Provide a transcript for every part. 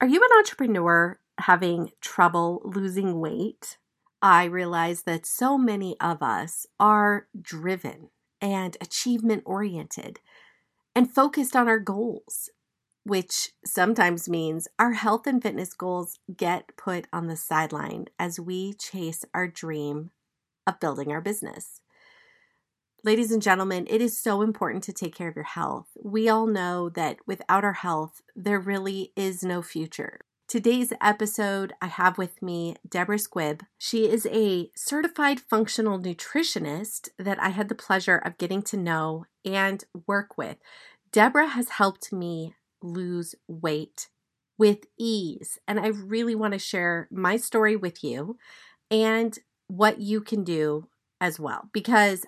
Are you an entrepreneur having trouble losing weight? I realize that so many of us are driven and achievement oriented and focused on our goals, which sometimes means our health and fitness goals get put on the sideline as we chase our dream of building our business. Ladies and gentlemen, it is so important to take care of your health. We all know that without our health, there really is no future. Today's episode, I have with me Deborah Squibb. She is a certified functional nutritionist that I had the pleasure of getting to know and work with. Deborah has helped me lose weight with ease, and I really want to share my story with you and what you can do as well because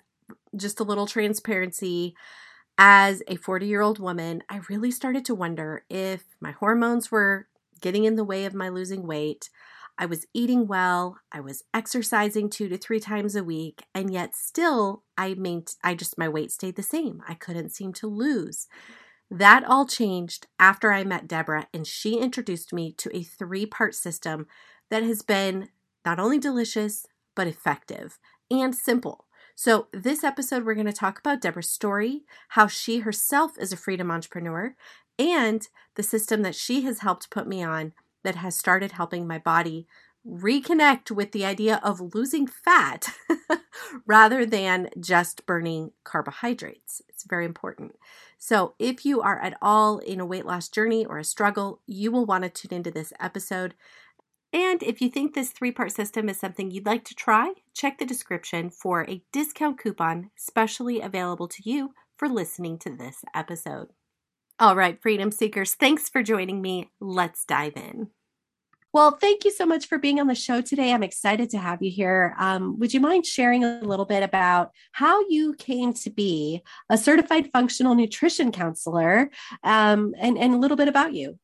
just a little transparency. As a 40 year old woman, I really started to wonder if my hormones were getting in the way of my losing weight. I was eating well, I was exercising 2 to 3 times a week, and yet still I main I just my weight stayed the same. I couldn't seem to lose. That all changed after I met Deborah and she introduced me to a three-part system that has been not only delicious but effective and simple. So, this episode, we're going to talk about Deborah's story, how she herself is a freedom entrepreneur, and the system that she has helped put me on that has started helping my body reconnect with the idea of losing fat rather than just burning carbohydrates. It's very important. So, if you are at all in a weight loss journey or a struggle, you will want to tune into this episode and if you think this three part system is something you'd like to try, check the description for a discount coupon specially available to you for listening to this episode. All right, Freedom Seekers, thanks for joining me. Let's dive in. Well, thank you so much for being on the show today. I'm excited to have you here. Um, would you mind sharing a little bit about how you came to be a certified functional nutrition counselor um, and, and a little bit about you?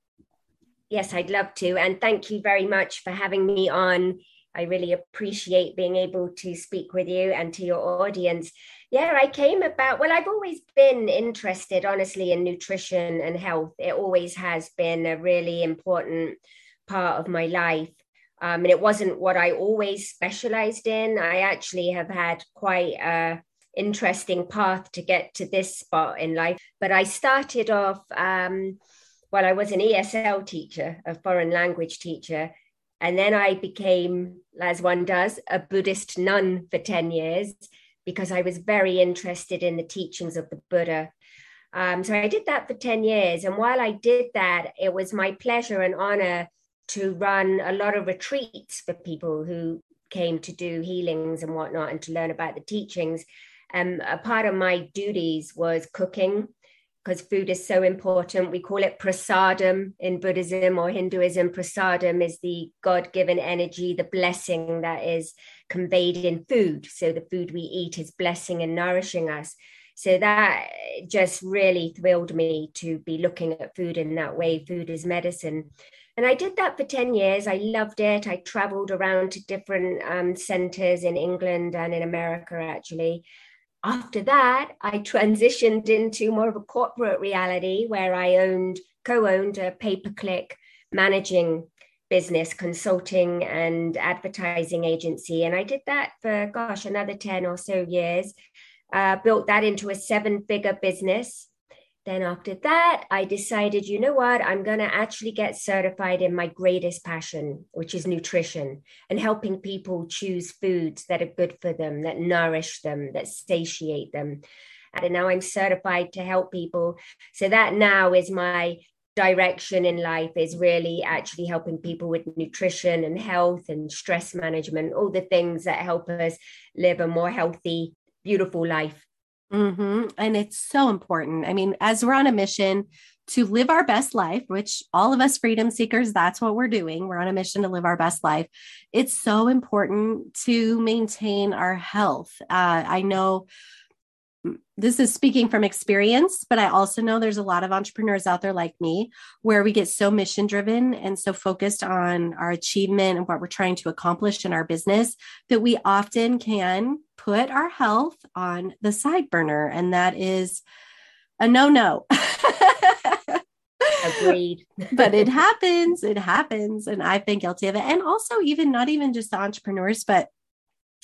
Yes, I'd love to. And thank you very much for having me on. I really appreciate being able to speak with you and to your audience. Yeah, I came about, well, I've always been interested, honestly, in nutrition and health. It always has been a really important part of my life. Um, and it wasn't what I always specialized in. I actually have had quite a interesting path to get to this spot in life. But I started off. Um, well, I was an ESL teacher, a foreign language teacher. And then I became, as one does, a Buddhist nun for 10 years because I was very interested in the teachings of the Buddha. Um, so I did that for 10 years. And while I did that, it was my pleasure and honor to run a lot of retreats for people who came to do healings and whatnot and to learn about the teachings. Um, a part of my duties was cooking because food is so important. We call it prasadam in Buddhism or Hinduism. Prasadam is the God given energy, the blessing that is conveyed in food. So the food we eat is blessing and nourishing us. So that just really thrilled me to be looking at food in that way. Food is medicine. And I did that for 10 years. I loved it. I traveled around to different um, centers in England and in America, actually after that, I transitioned into more of a corporate reality where I owned, co owned a pay per click managing business consulting and advertising agency. And I did that for, gosh, another 10 or so years. Uh, built that into a seven figure business then after that, I decided, you know what, I'm going to actually get certified in my greatest passion, which is nutrition and helping people choose foods that are good for them, that nourish them, that satiate them. And now I'm certified to help people. So that now is my direction in life is really actually helping people with nutrition and health and stress management, all the things that help us live a more healthy, beautiful life. Mm-hmm. And it's so important. I mean, as we're on a mission to live our best life, which all of us freedom seekers, that's what we're doing. We're on a mission to live our best life. It's so important to maintain our health. Uh, I know this is speaking from experience, but I also know there's a lot of entrepreneurs out there like me where we get so mission driven and so focused on our achievement and what we're trying to accomplish in our business that we often can put our health on the side burner. And that is a no no. Agreed. but it happens. It happens. And I've been guilty of it. And also, even not even just the entrepreneurs, but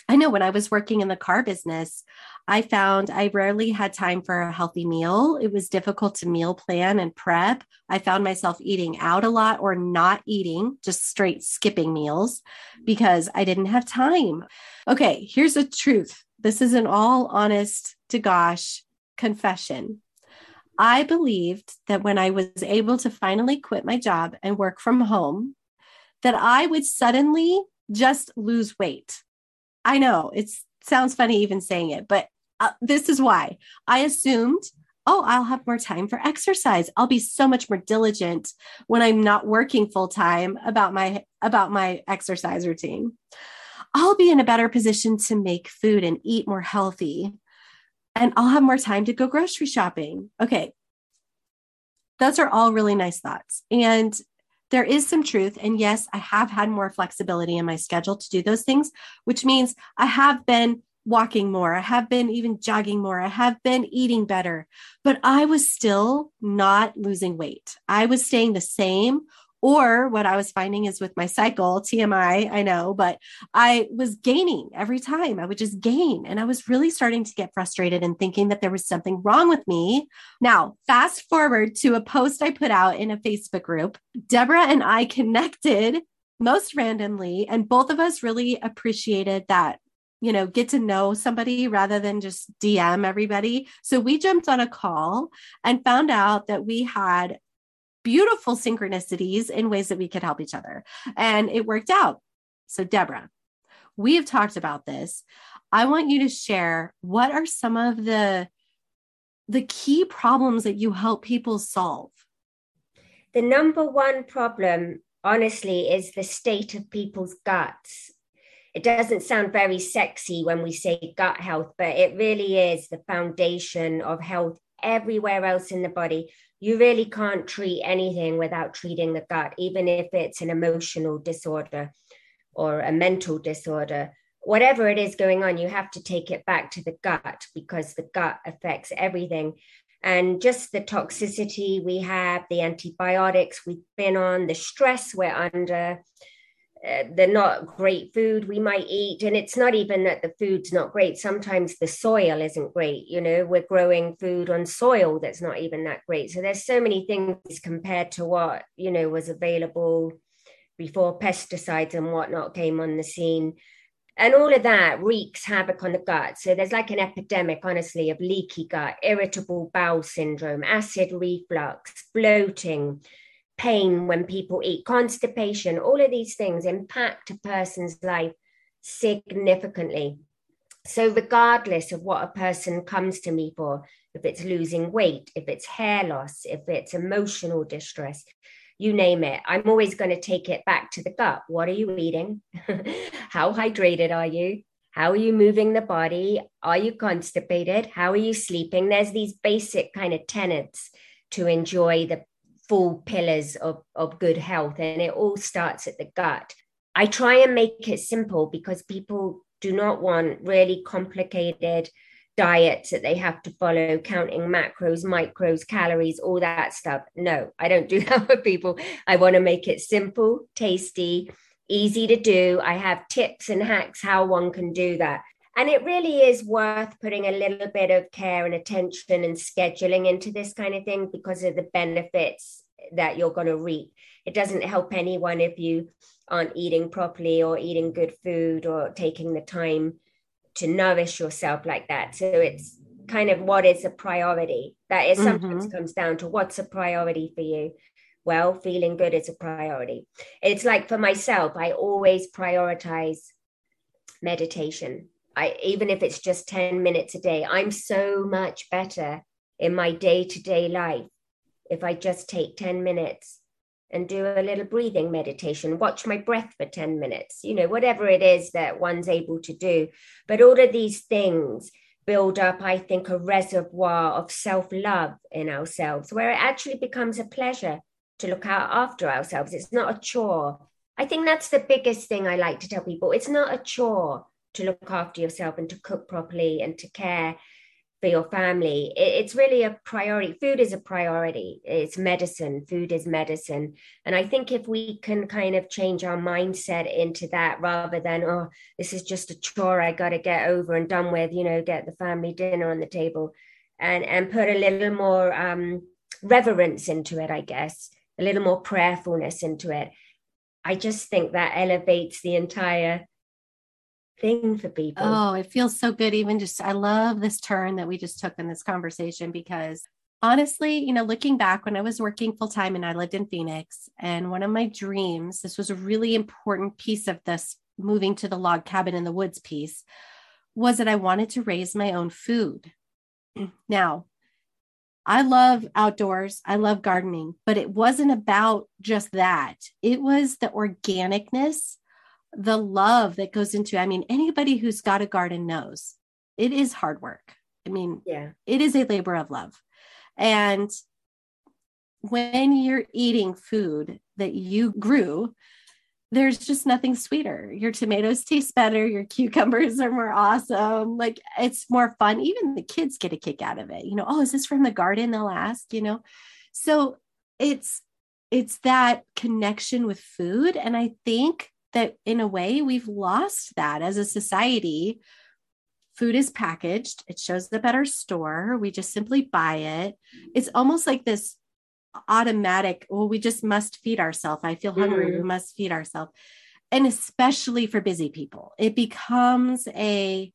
I know when I was working in the car business, I found I rarely had time for a healthy meal. It was difficult to meal plan and prep. I found myself eating out a lot or not eating, just straight skipping meals because I didn't have time. Okay, here's the truth. This is an all honest to gosh confession. I believed that when I was able to finally quit my job and work from home, that I would suddenly just lose weight. I know it sounds funny even saying it, but uh, this is why I assumed, oh, I'll have more time for exercise. I'll be so much more diligent when I'm not working full time about my about my exercise routine. I'll be in a better position to make food and eat more healthy. And I'll have more time to go grocery shopping. Okay. Those are all really nice thoughts. And there is some truth. And yes, I have had more flexibility in my schedule to do those things, which means I have been walking more. I have been even jogging more. I have been eating better, but I was still not losing weight. I was staying the same or what I was finding is with my cycle, TMI, I know, but I was gaining every time. I would just gain. And I was really starting to get frustrated and thinking that there was something wrong with me. Now, fast forward to a post I put out in a Facebook group. Deborah and I connected most randomly, and both of us really appreciated that you know, get to know somebody rather than just DM everybody. So we jumped on a call and found out that we had beautiful synchronicities in ways that we could help each other. And it worked out. So, Deborah, we have talked about this. I want you to share what are some of the the key problems that you help people solve? The number one problem, honestly, is the state of people's guts. It doesn't sound very sexy when we say gut health, but it really is the foundation of health everywhere else in the body you really can't treat anything without treating the gut, even if it's an emotional disorder or a mental disorder. Whatever it is going on, you have to take it back to the gut because the gut affects everything. And just the toxicity we have, the antibiotics we've been on, the stress we're under, uh, the not great food we might eat and it's not even that the food's not great sometimes the soil isn't great you know we're growing food on soil that's not even that great. So there's so many things compared to what you know was available before pesticides and whatnot came on the scene. And all of that wreaks havoc on the gut. So there's like an epidemic honestly of leaky gut irritable bowel syndrome acid reflux bloating pain when people eat, constipation, all of these things impact a person's life significantly. So, regardless of what a person comes to me for, if it's losing weight, if it's hair loss, if it's emotional distress, you name it, I'm always going to take it back to the gut. What are you eating? How hydrated are you? How are you moving the body? Are you constipated? How are you sleeping? There's these basic kind of tenets to enjoy the full pillars of, of good health. And it all starts at the gut. I try and make it simple because people do not want really complicated diets that they have to follow, counting macros, micros, calories, all that stuff. No, I don't do that for people. I want to make it simple, tasty, easy to do. I have tips and hacks how one can do that. And it really is worth putting a little bit of care and attention and scheduling into this kind of thing because of the benefits that you're going to reap. It doesn't help anyone if you aren't eating properly or eating good food or taking the time to nourish yourself like that. So it's kind of what is a priority. That is sometimes mm-hmm. comes down to what's a priority for you. Well, feeling good is a priority. It's like for myself, I always prioritize meditation. I even if it's just 10 minutes a day, I'm so much better in my day-to-day life if I just take 10 minutes and do a little breathing meditation, watch my breath for 10 minutes, you know, whatever it is that one's able to do. But all of these things build up, I think, a reservoir of self love in ourselves where it actually becomes a pleasure to look out after ourselves. It's not a chore. I think that's the biggest thing I like to tell people. It's not a chore to look after yourself and to cook properly and to care for your family. It's really a priority. Food is a priority. It's medicine. Food is medicine. And I think if we can kind of change our mindset into that rather than, oh, this is just a chore I got to get over and done with, you know, get the family dinner on the table and, and put a little more um, reverence into it, I guess, a little more prayerfulness into it. I just think that elevates the entire thing for people. Oh, it feels so good. Even just, I love this turn that we just took in this conversation because honestly, you know, looking back when I was working full time and I lived in Phoenix, and one of my dreams, this was a really important piece of this moving to the log cabin in the woods piece, was that I wanted to raise my own food. Now, I love outdoors. I love gardening, but it wasn't about just that. It was the organicness the love that goes into i mean anybody who's got a garden knows it is hard work. I mean yeah. it is a labor of love. And when you're eating food that you grew there's just nothing sweeter. Your tomatoes taste better. Your cucumbers are more awesome. Like it's more fun. Even the kids get a kick out of it. You know oh is this from the garden? They'll ask you know? So it's it's that connection with food. And i think that in a way we've lost that as a society. Food is packaged, it shows up at our store. We just simply buy it. It's almost like this automatic, well, we just must feed ourselves. I feel hungry. Mm-hmm. We must feed ourselves. And especially for busy people, it becomes a,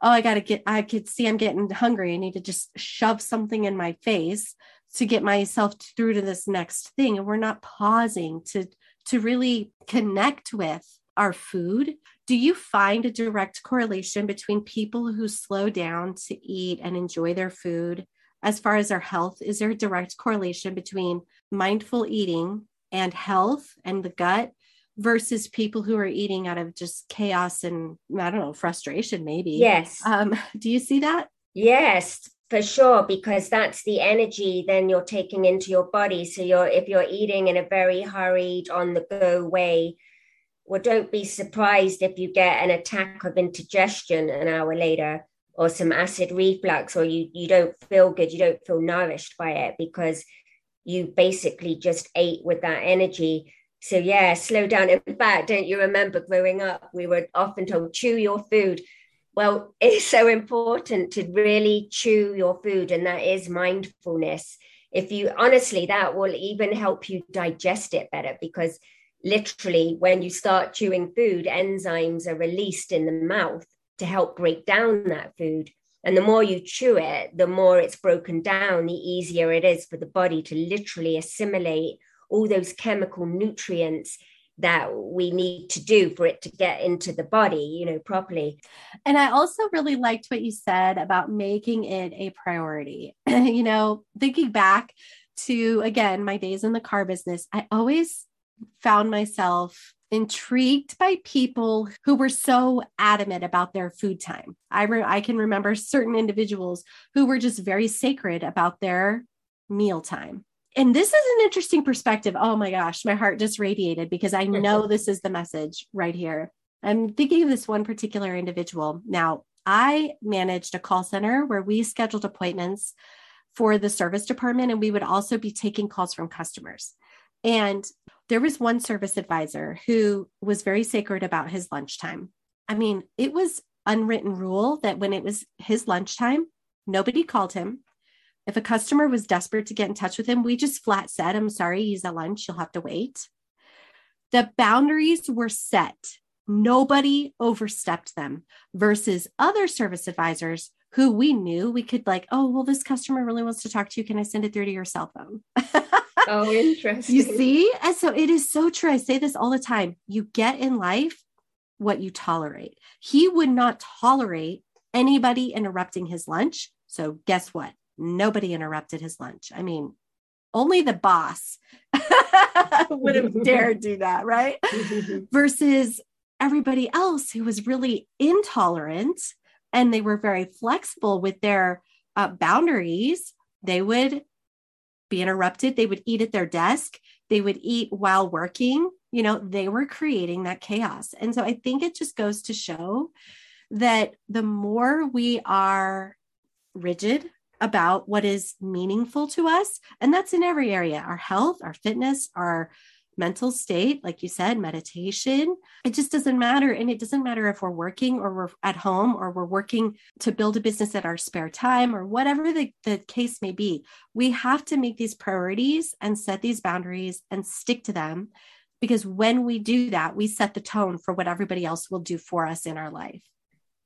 oh, I got to get, I could see I'm getting hungry. I need to just shove something in my face to get myself through to this next thing. And we're not pausing to to really connect with our food. Do you find a direct correlation between people who slow down to eat and enjoy their food as far as our health? Is there a direct correlation between mindful eating and health and the gut versus people who are eating out of just chaos and I don't know, frustration, maybe? Yes. Um, do you see that? Yes, for sure because that's the energy then you're taking into your body. So you're if you're eating in a very hurried on the go way well don't be surprised if you get an attack of indigestion an hour later or some acid reflux or you you don't feel good you don't feel nourished by it because you basically just ate with that energy. So yeah slow down. In fact don't you remember growing up we were often told chew your food well, it's so important to really chew your food, and that is mindfulness. If you honestly, that will even help you digest it better because literally, when you start chewing food, enzymes are released in the mouth to help break down that food. And the more you chew it, the more it's broken down, the easier it is for the body to literally assimilate all those chemical nutrients that we need to do for it to get into the body, you know, properly. And I also really liked what you said about making it a priority. you know, thinking back to again my days in the car business, I always found myself intrigued by people who were so adamant about their food time. I re- I can remember certain individuals who were just very sacred about their meal time and this is an interesting perspective. Oh my gosh, my heart just radiated because I know this is the message right here. I'm thinking of this one particular individual. Now, I managed a call center where we scheduled appointments for the service department, and we would also be taking calls from customers. And there was one service advisor who was very sacred about his lunchtime. I mean, it was unwritten rule that when it was his lunchtime, nobody called him. If a customer was desperate to get in touch with him, we just flat said, I'm sorry, he's at lunch. You'll have to wait. The boundaries were set. Nobody overstepped them versus other service advisors who we knew we could like, oh, well, this customer really wants to talk to you. Can I send it through to your cell phone? oh, interesting. You see? And so it is so true. I say this all the time. You get in life what you tolerate. He would not tolerate anybody interrupting his lunch. So guess what? Nobody interrupted his lunch. I mean, only the boss would have dared do that, right? Versus everybody else who was really intolerant and they were very flexible with their uh, boundaries. They would be interrupted. They would eat at their desk. They would eat while working. You know, they were creating that chaos. And so I think it just goes to show that the more we are rigid about what is meaningful to us. And that's in every area our health, our fitness, our mental state, like you said, meditation. It just doesn't matter. And it doesn't matter if we're working or we're at home or we're working to build a business at our spare time or whatever the, the case may be. We have to make these priorities and set these boundaries and stick to them. Because when we do that, we set the tone for what everybody else will do for us in our life.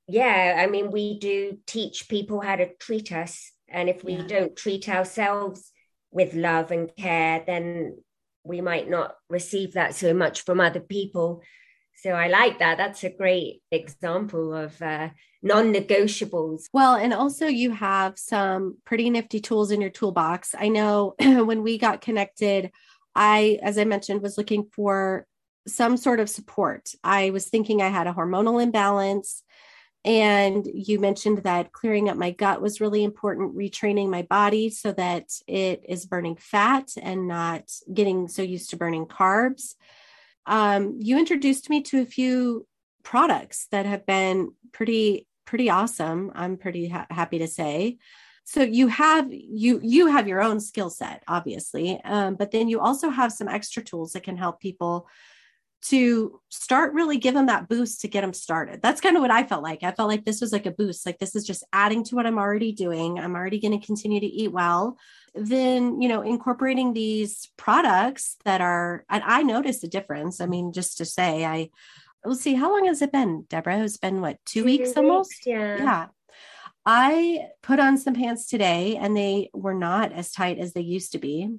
Yeah. I mean, we do teach people how to treat us. And if we yeah. don't treat ourselves with love and care, then we might not receive that so much from other people. So I like that. That's a great example of uh, non negotiables. Well, and also you have some pretty nifty tools in your toolbox. I know when we got connected, I, as I mentioned, was looking for some sort of support. I was thinking I had a hormonal imbalance. And you mentioned that clearing up my gut was really important, retraining my body so that it is burning fat and not getting so used to burning carbs. Um, you introduced me to a few products that have been pretty pretty awesome i'm pretty ha- happy to say so you have you you have your own skill set obviously um, but then you also have some extra tools that can help people to start really give them that boost to get them started. That's kind of what I felt like. I felt like this was like a boost. Like this is just adding to what I'm already doing. I'm already going to continue to eat well. Then, you know, incorporating these products that are, and I noticed a difference. I mean, just to say, I, we'll see, how long has it been, Deborah? It's been what, two, two weeks, weeks almost? Yeah. Yeah. I put on some pants today and they were not as tight as they used to be.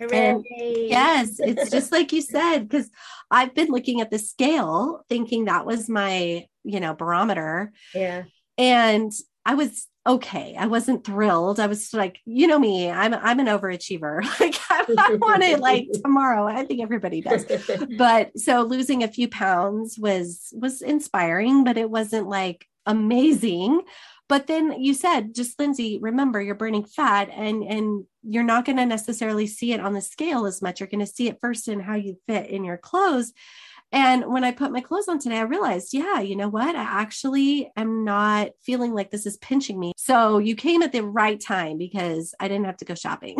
And yes, it's just like you said, because I've been looking at the scale thinking that was my, you know, barometer. Yeah. And I was okay. I wasn't thrilled. I was like, you know me, I'm I'm an overachiever. Like I, I want it like tomorrow. I think everybody does. But so losing a few pounds was was inspiring, but it wasn't like amazing. But then you said, just Lindsay, remember you're burning fat and and you're not going to necessarily see it on the scale as much. You're going to see it first in how you fit in your clothes. And when I put my clothes on today, I realized, yeah, you know what? I actually am not feeling like this is pinching me. So you came at the right time because I didn't have to go shopping.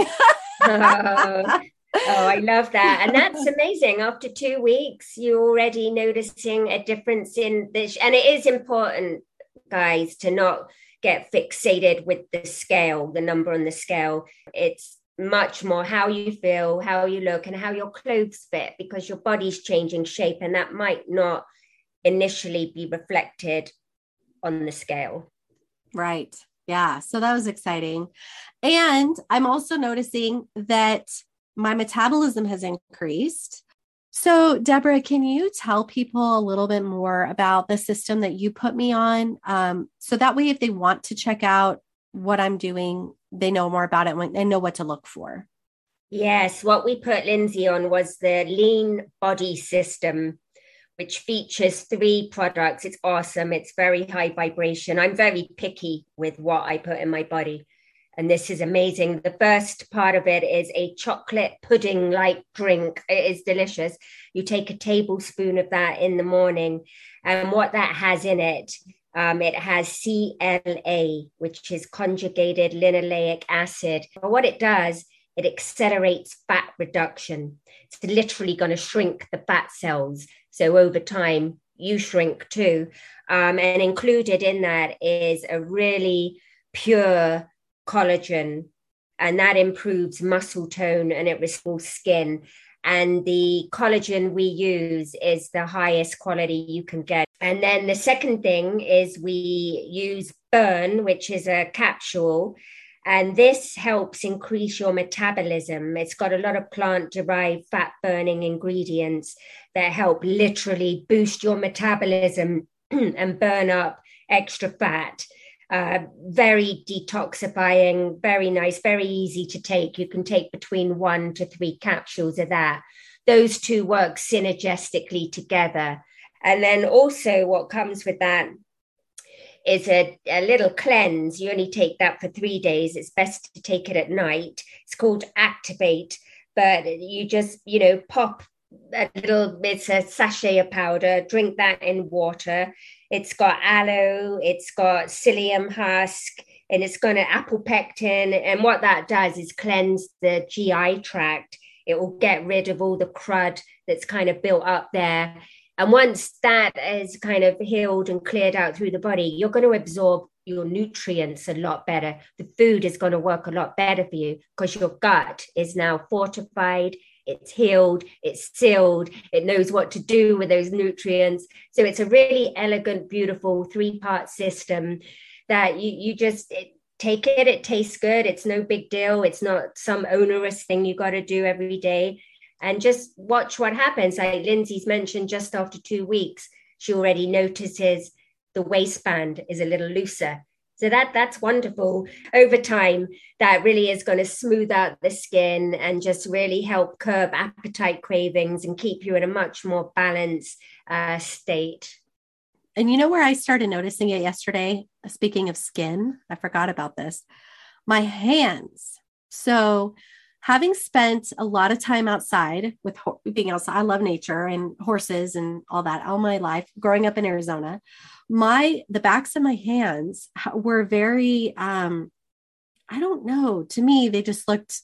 oh, oh, I love that. And that's amazing. After two weeks, you're already noticing a difference in this. And it is important, guys, to not get fixated with the scale, the number on the scale. It's much more how you feel, how you look, and how your clothes fit because your body's changing shape, and that might not initially be reflected on the scale. Right. Yeah. So that was exciting. And I'm also noticing that my metabolism has increased. So, Deborah, can you tell people a little bit more about the system that you put me on? Um, so that way, if they want to check out what I'm doing, they know more about it and they know what to look for. Yes, what we put Lindsay on was the Lean Body System, which features three products. It's awesome. It's very high vibration. I'm very picky with what I put in my body and this is amazing. The first part of it is a chocolate pudding like drink. It is delicious. You take a tablespoon of that in the morning, and what that has in it, um, it has CLA, which is conjugated linoleic acid. But what it does, it accelerates fat reduction. It's literally going to shrink the fat cells. So over time, you shrink too. Um, and included in that is a really pure collagen, and that improves muscle tone and it restores skin. And the collagen we use is the highest quality you can get. And then the second thing is we use Burn, which is a capsule. And this helps increase your metabolism. It's got a lot of plant derived fat burning ingredients that help literally boost your metabolism and burn up extra fat. Uh, very detoxifying, very nice, very easy to take. You can take between one to three capsules of that. Those two work synergistically together. And then also, what comes with that is a, a little cleanse. You only take that for three days. It's best to take it at night. It's called Activate, but you just, you know, pop a little, it's a sachet of powder, drink that in water it's got aloe, it's got psyllium husk, and it's going apple pectin. And what that does is cleanse the GI tract. It will get rid of all the crud that's kind of built up there. And once that is kind of healed and cleared out through the body, you're going to absorb your nutrients a lot better. The food is going to work a lot better for you because your gut is now fortified, it's healed, it's sealed, it knows what to do with those nutrients. So it's a really elegant, beautiful three part system that you, you just it, take it, it tastes good, it's no big deal, it's not some onerous thing you got to do every day. And just watch what happens. Like Lindsay's mentioned, just after two weeks, she already notices the waistband is a little looser. So that that's wonderful. Over time, that really is going to smooth out the skin and just really help curb appetite cravings and keep you in a much more balanced uh, state. And you know where I started noticing it yesterday? Speaking of skin, I forgot about this. My hands. So having spent a lot of time outside with ho- being outside, I love nature and horses and all that all my life growing up in Arizona. My the backs of my hands were very um I don't know, to me they just looked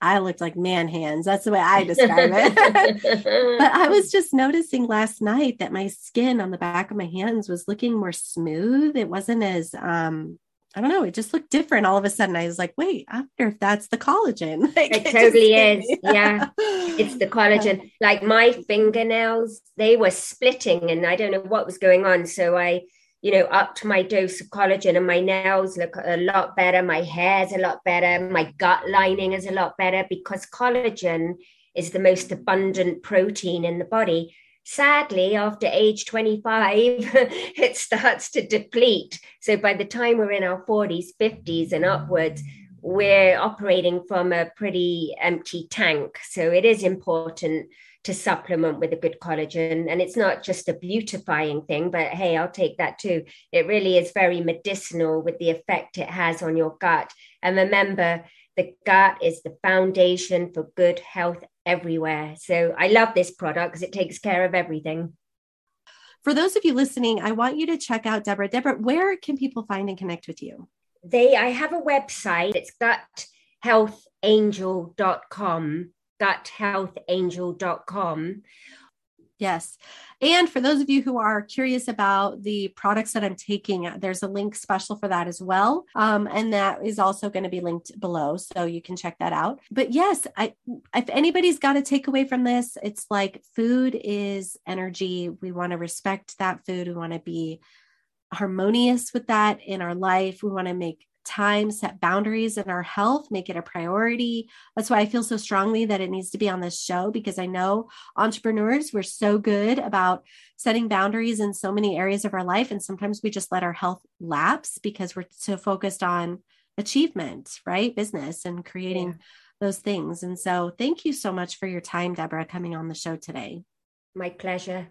I looked like man hands. That's the way I describe it. but I was just noticing last night that my skin on the back of my hands was looking more smooth. It wasn't as um I don't know, it just looked different all of a sudden. I was like, wait, I wonder if that's the collagen. Like, it, it totally is. Yeah. It's the collagen. Like my fingernails, they were splitting and I don't know what was going on. So I, you know, upped my dose of collagen and my nails look a lot better. My hair's a lot better. My gut lining is a lot better because collagen is the most abundant protein in the body sadly, after age 25, it starts to deplete. So by the time we're in our 40s, 50s, and upwards, we're operating from a pretty empty tank. So it is important to supplement with a good collagen. And it's not just a beautifying thing, but hey, I'll take that too. It really is very medicinal with the effect it has on your gut. And remember, the gut is the foundation for good health everywhere. So I love this product because it takes care of everything. For those of you listening, I want you to check out Deborah. Deborah, where can people find and connect with you? They I have a website. It's guthealthangel.com, guthealthangel.com. Yes. And for those of you who are curious about the products that I'm taking, there's a link special for that as well. Um, and that is also going to be linked below. So you can check that out. But yes, I, if anybody's got a takeaway from this, it's like food is energy. We want to respect that food. We want to be harmonious with that in our life. We want to make time, set boundaries in our health, make it a priority. That's why I feel so strongly that it needs to be on this show because I know entrepreneurs, we're so good about setting boundaries in so many areas of our life. And sometimes we just let our health lapse because we're so focused on achievement, right? Business and creating yeah. those things. And so thank you so much for your time, Deborah, coming on the show today. My pleasure.